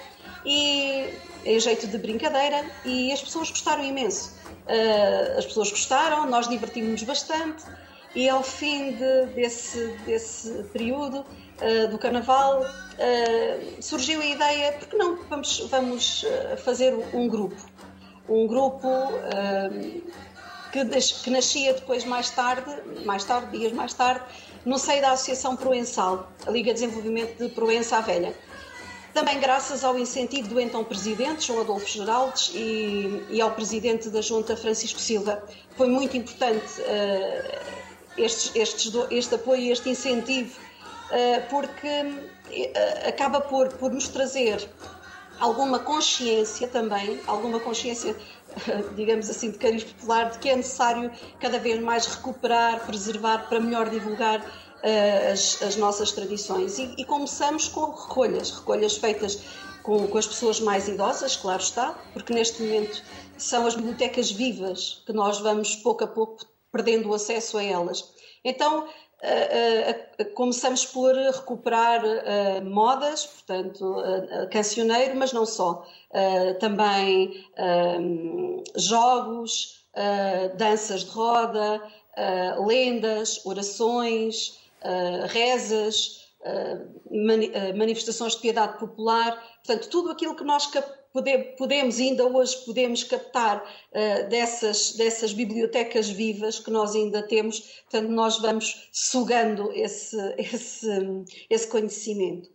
H: e em jeito de brincadeira e as pessoas gostaram imenso. Uh, as pessoas gostaram, nós divertimos-nos bastante e ao fim de, desse, desse período uh, do carnaval uh, surgiu a ideia, porque não vamos, vamos fazer um grupo, um grupo que, que nascia depois mais tarde, mais tarde, dias mais tarde, no seio da Associação Proençal, a Liga de Desenvolvimento de Proença à Velha. Também graças ao incentivo do então Presidente, João Adolfo Geraldes, e, e ao Presidente da Junta, Francisco Silva. Foi muito importante uh, estes, estes, este apoio e este incentivo, uh, porque uh, acaba por, por nos trazer alguma consciência também, alguma consciência digamos assim, de cariz popular, de que é necessário cada vez mais recuperar, preservar, para melhor divulgar uh, as, as, nossas tradições. E, e, começamos com recolhas, recolhas feitas com, com, as pessoas mais idosas, claro está, porque neste momento são as bibliotecas vivas que nós vamos pouco a pouco perdendo o acesso a elas. Então, Uh, uh, começamos por recuperar uh, modas, portanto, cancioneiro, mas não só. também jogos, danças de roda, lendas, orações, rezas, mani manifestações de piedade popular. Portanto, tudo aquilo que nós podemos, ainda hoje podemos captar uh, dessas, dessas bibliotecas vivas que nós ainda temos, portanto nós vamos sugando esse, esse, esse conhecimento.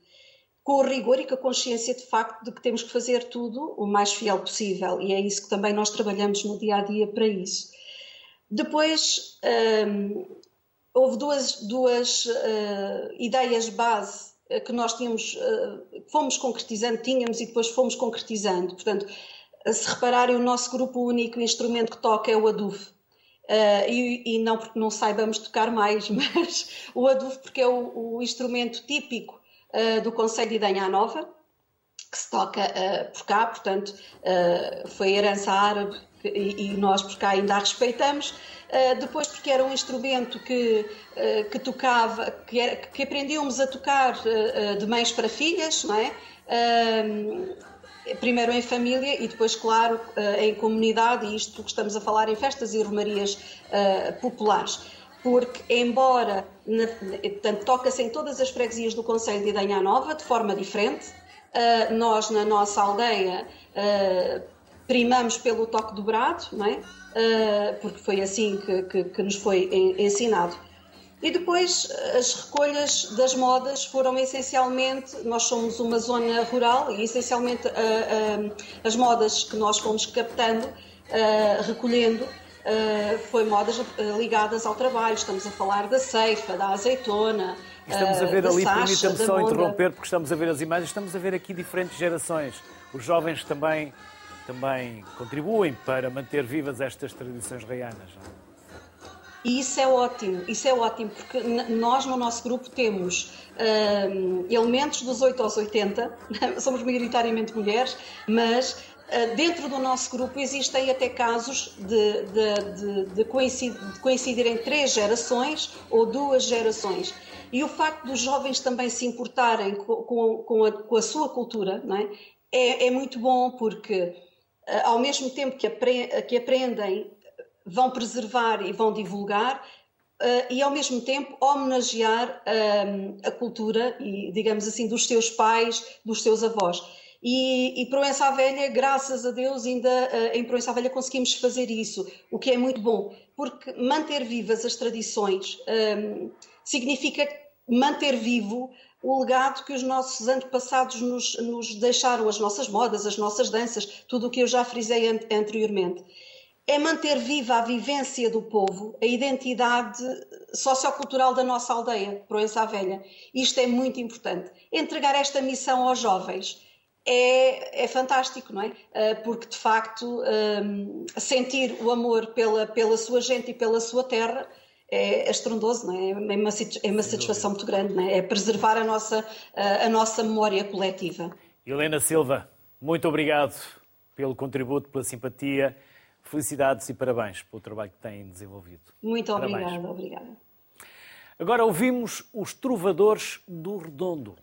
H: Com o rigor e com a consciência de facto de que temos que fazer tudo o mais fiel possível e é isso que também nós trabalhamos no dia a dia para isso. Depois, um, ehm, houve duas, duas uh, ideias base que nós tínhamos, eh, fomos concretizando, tínhamos e depois fomos concretizando. Portanto, se repararem, o nosso grupo único instrumento que toca é o aduf. Uh, e, e, não porque não saibamos tocar mais, mas o aduf porque é o, o instrumento típico uh, do Conselho de Idanha Nova, que se toca uh, por cá, portanto, foi herança árabe e, e, nós por cá ainda a respeitamos. Uh, depois porque era um instrumento que, uh, que tocava, que, era, que aprendíamos a tocar uh, de mães para filhas, não é? primeiro em família e depois, claro, em comunidade, e isto que estamos a falar em festas e romarias populares. Porque, embora, toca-se em todas as freguesias do Conselho de Idanha Nova, de forma diferente, nós, na nossa aldeia, primamos pelo toque dobrado, não é? Uh, porque foi assim que, que, que, nos foi ensinado. E depois as recolhas das modas foram essencialmente, nós somos uma zona rural e essencialmente uh, uh, as modas que nós fomos captando, recolhendo, foi modas ligadas ao trabalho. Estamos a falar da ceifa, da azeitona,
A: Estamos a ver ali, permita-me só interromper, porque estamos a ver as imagens, estamos a ver aqui diferentes gerações. Os jovens também também contribuem para manter vivas estas tradições reianas.
H: E isso é ótimo, isso é ótimo, porque nós no nosso grupo temos uh, elementos dos 8 aos 80, somos maioritariamente mulheres, mas uh, dentro do nosso grupo existem até casos de, de, de, de, coincidir, de coincidirem três gerações ou duas gerações. E o facto dos jovens também se importarem com, com, com, a, com a, sua cultura é? É, é muito bom porque ao mesmo tempo que, aprendem, vão preservar e vão divulgar, Uh, e ao mesmo tempo homenagear uh, a cultura e digamos assim dos seus pais, dos seus avós. E, e Proença Velha, graças a Deus, ainda uh, em Proença Velha conseguimos fazer isso, o que é muito bom, porque manter vivas as tradições um, significa manter vivo o legado que os nossos antepassados nos, nos, deixaram, as nossas modas, as nossas danças, tudo o que eu já frisei an anteriormente. É manter viva a vivência do povo, a identidade sociocultural da nossa aldeia, Proença Velha. Isto é muito importante. Entregar esta missão aos jovens é, é fantástico, não é? Ah, porque, de facto, um, sentir o amor pela, pela sua gente e pela sua terra é estrondoso, não é? É uma, é uma satisfação muito grande, não é? É preservar a nossa, a nossa memória coletiva.
A: Helena Silva, muito obrigado pelo contributo, pela simpatia. Felicidades e parabéns pelo trabalho que têm desenvolvido.
H: Muito obrigada, obrigada.
A: Agora ouvimos os trovadores do Redondo.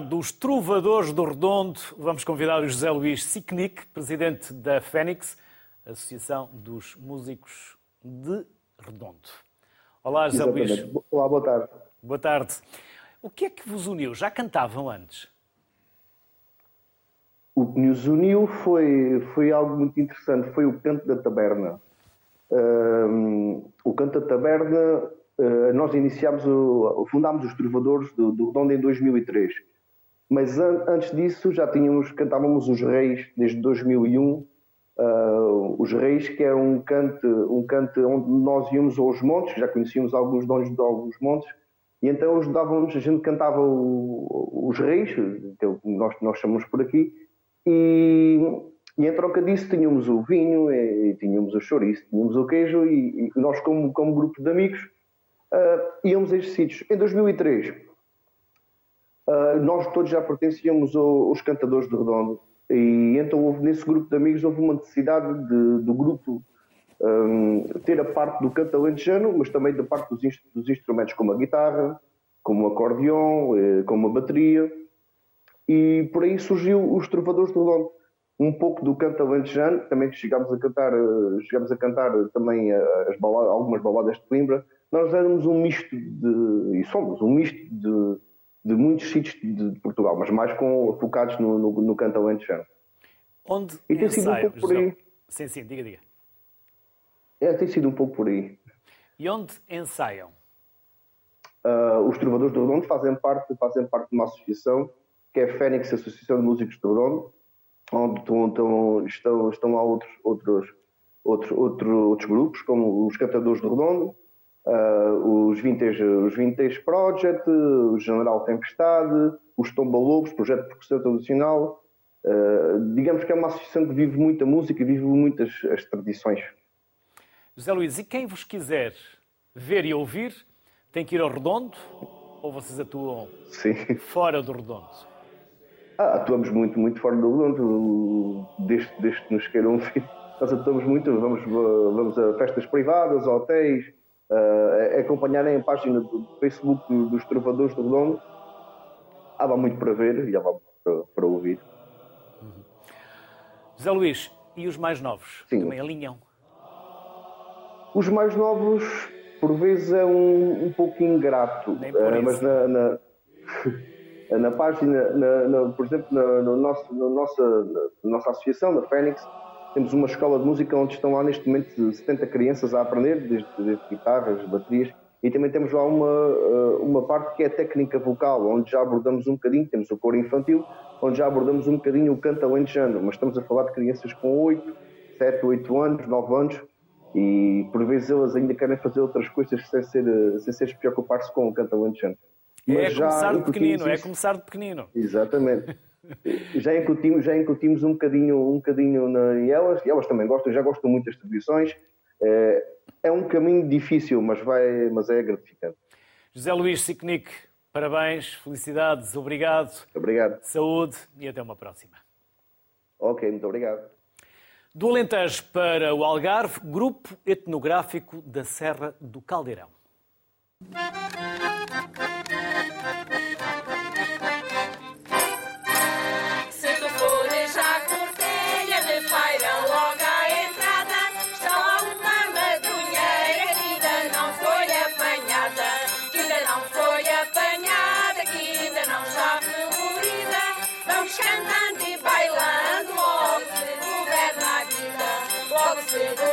A: Falar dos Trovadores do Redondo, vamos convidar o José Luís Sicnic, presidente da Fênix, Associação dos Músicos de Redondo. Olá, José Exatamente. Luís.
I: Olá, boa tarde.
A: Boa tarde. O que é que vos uniu? Já cantavam antes?
I: O que nos uniu foi, foi algo muito interessante, foi o canto da taberna. Um, o canto da taberna eh, nós iniciámos, o, fundámos os Trovadores do, do Redondo em 2003. Mas an antes disso já tínhamos, cantávamos os Reis desde 2001. Uh, os Reis, que era um canto, um canto onde nós íamos aos montes, já conhecíamos alguns donos de alguns montes, e então ajudávamos, a gente cantava o, os Reis, nós, nós chamamos por aqui, e, e em troca disso tínhamos o vinho, e, e tínhamos o chouriço, tínhamos o queijo, e, e nós, como, como grupo de amigos, uh, íamos a estes sítios. Em 2003, ah, nós todos já pertencíamos aos Cantadores de Redondo. E então houve, nesse grupo de amigos houve uma necessidade de, do grupo um, ter a parte do canto alentejano, mas também da parte dos, inst dos, instrumentos como a guitarra, como o acordeão, eh, como a bateria. E por aí surgiu os Trovadores de Redondo. Um pouco do canto alentejano, também chegámos a cantar, eh, chegámos a cantar também eh, as baladas, algumas baladas de Coimbra, nós éramos um misto de, e somos um misto de, de muitos sítios de, Portugal, mas mais com, focados no, no, no canto alentejano.
A: Onde e tem sido um pouco por aí. Sim, sim, diga, diga.
I: É, tem sido um pouco por aí.
A: E onde ensaiam?
I: Uh, os Trovadores do Redondo fazem parte, fazem parte de uma associação que é a Fênix Associação de Músicos do Redondo, onde estão, estão, estão lá outros, outros, outros, outros, outros grupos, como os Cantadores do Redondo, Uh, os, vintage, os Vintage Project, o General Tempestade, os Tombalobos, Projeto de Percussão Tradicional. Uh, digamos que é uma associação que vive muita música e vive muitas as tradições.
A: José Luís, e quem vos quiser ver e ouvir, tem que ir ao Redondo ou vocês atuam Sim. fora do Redondo?
I: Ah, atuamos muito, muito fora do Redondo, desde, desde que nos queiram ver. Nós atuamos muito, vamos, vamos a festas privadas, a hotéis, uh, acompanharem a página do Facebook dos Trovadores do Redondo. há muito para ver e há para, para ouvir.
A: José Luís, e os mais novos?
I: Sim.
A: Também alinham?
I: Os mais novos, por vezes, é um, um pouco ingrato,
A: Nem por isso.
I: mas na, na, na página, na- por exemplo, na, no nosso, na nossa, na nossa associação, na Fênix, temos uma escola de música onde estão lá neste momento 70 crianças a aprender, desde, desde guitarras, baterias, e também temos lá uma, eh, uma parte que é a técnica vocal, onde já abordamos um bocadinho, temos o coro infantil, onde já abordamos um bocadinho o canto alentejano, mas estamos a falar de crianças com 8, 7, 8 anos, 9 anos, e por vezes elas ainda querem fazer outras coisas sem ser, eh, sem ser preocupar-se com o canto alentejano.
A: É começar de pequenino, é começar de pequenino.
I: Exatamente. já incutimos, já incutimos um bocadinho, um bocadinho na, em elas, e elas também gostam, já gostam muito das tradições. É, é um caminho difícil, mas, vai, mas é gratificante.
A: José Luís Sicnic, parabéns, felicidades, obrigado,
I: Obrigado.
A: saúde e até uma próxima.
I: Ok, muito obrigado.
A: Do Alentejo para o Algarve, Grupo Etnográfico da Serra do Caldeirão.
J: Baby.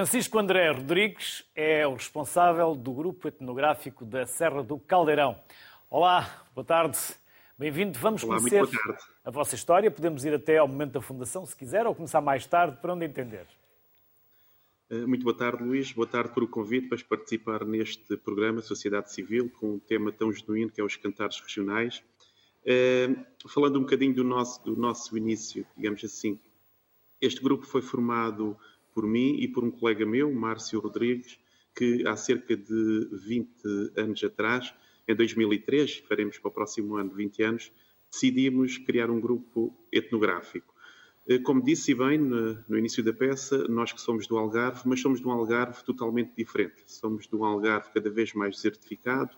A: Francisco André Rodrigues é o responsável do Grupo Etnográfico da Serra do Caldeirão. Olá, boa tarde, bem-vindo. Vamos
K: Olá,
A: conhecer a vossa história. Podemos ir até ao momento da fundação, se quiser, ou começar mais tarde, para onde entender.
K: Eh, Muito boa tarde, Luís. Boa tarde por o convite para participar neste programa Sociedade Civil, com um tema tão genuíno que é os cantares regionais. Eh, Falando um bocadinho do nosso, do nosso início, digamos assim, este grupo foi formado por mim e por um colega meu, Márcio Rodrigues, que há cerca de 20 anos atrás, em 2003, faremos para o próximo ano 20 anos, decidimos criar um grupo etnográfico. Eh, Como disse bem no início da peça, nós que somos do Algarve, mas somos de um Algarve totalmente diferente. Somos de um Algarve cada vez mais desertificado,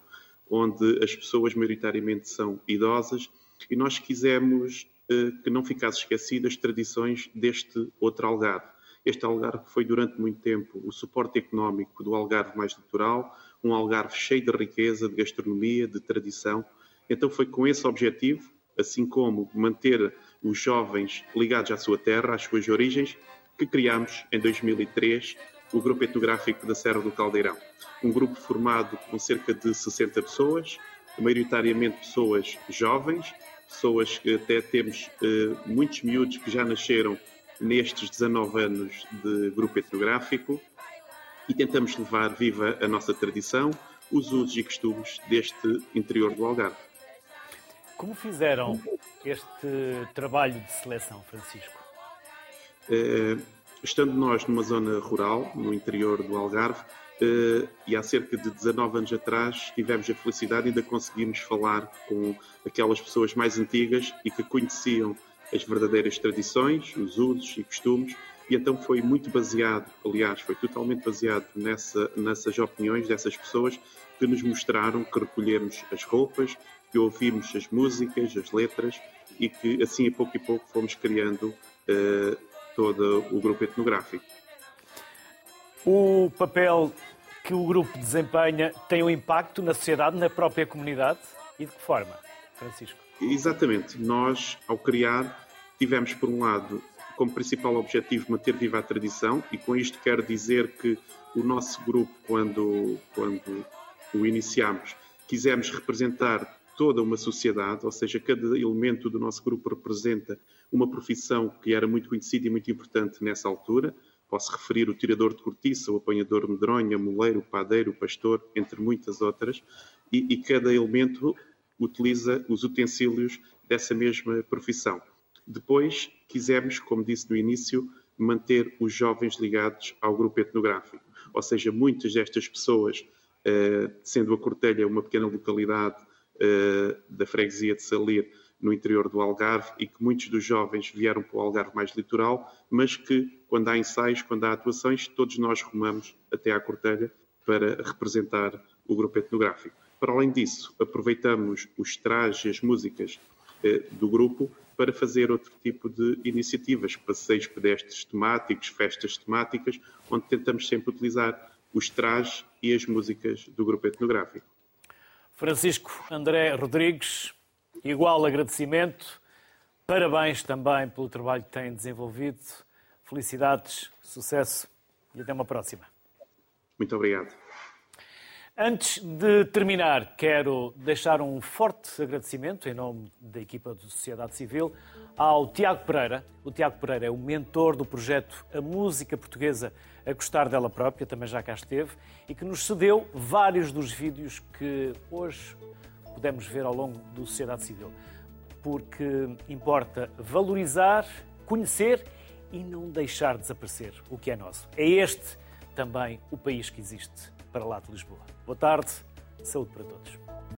K: onde as pessoas maioritariamente são idosas, e nós quisemos eh, que não ficasse esquecidas as tradições deste outro Algarve. Este Algarve foi durante muito tempo o suporte económico do Algarve mais litoral, um Algarve cheio de riqueza, de gastronomia, de tradição. Então foi com esse objetivo, assim como manter os jovens ligados à sua terra, às suas origens, que criámos em 2003 o Grupo Etnográfico da Serra do Caldeirão. Um grupo formado com cerca de 60 pessoas, maioritariamente pessoas jovens, pessoas que até temos eh, muitos miúdos que já nasceram nestes 19 anos de grupo etnográfico e tentamos levar viva a nossa tradição, os usos e costumes deste interior do Algarve.
A: Como fizeram este trabalho de seleção, Francisco?
K: Eh, estando nós numa zona rural, no interior do Algarve, eh, e há cerca de 19 anos atrás tivemos a felicidade e ainda conseguimos falar com aquelas pessoas mais antigas e que conheciam as verdadeiras tradições, os usos e costumes, e então foi muito baseado, aliás, foi totalmente baseado nessa, nessas opiniões dessas pessoas que nos mostraram que recolhemos as roupas, que ouvimos as músicas, as letras e que assim a pouco e pouco fomos criando eh, todo o grupo etnográfico.
A: O papel que o grupo desempenha tem um impacto na sociedade, na própria comunidade e de que forma, Francisco?
K: Exatamente. Nós, ao criar, tivemos, por um lado, como principal objetivo manter viva a tradição, e com isto quero dizer que o nosso grupo, quando, quando o iniciámos, quisemos representar toda uma sociedade, ou seja, cada elemento do nosso grupo representa uma profissão que era muito conhecida e muito importante nessa altura. Posso referir o tirador de cortiça, o apanhador medronha, o moleiro, o padeiro, o pastor, entre muitas outras, e, e cada elemento utiliza os utensílios dessa mesma profissão. Depois, quisemos, como disse no início, manter os jovens ligados ao grupo etnográfico, ou seja, muitas destas pessoas, eh, sendo a Cortelha uma pequena localidade eh, da freguesia de Salir, no interior do Algarve, e que muitos dos jovens vieram para o Algarve mais litoral, mas que, quando há ensaios, quando há atuações, todos nós rumamos até à Cortelha para representar o grupo etnográfico. Para além disso, aproveitamos os trajes as músicas do grupo para fazer outro tipo de iniciativas, passeios pedestres temáticos, festas temáticas, onde tentamos sempre utilizar os trajes e as músicas do grupo etnográfico.
A: Francisco André Rodrigues, igual agradecimento. Parabéns também pelo trabalho que têm desenvolvido. Felicidades, sucesso e até uma próxima.
K: Muito obrigado.
A: Antes de terminar, quero deixar um forte agradecimento em nome da equipa de Sociedade Civil ao Tiago Pereira. O Tiago Pereira é o mentor do projeto A Música Portuguesa a Gostar dela própria, também já cá esteve, e que nos cedeu vários dos vídeos que hoje pudemos ver ao longo do Sociedade Civil. Porque importa valorizar, conhecer e não deixar desaparecer o que é nosso. É este também o país que existe para lá de Lisboa. Boa tarde, saúde para todos.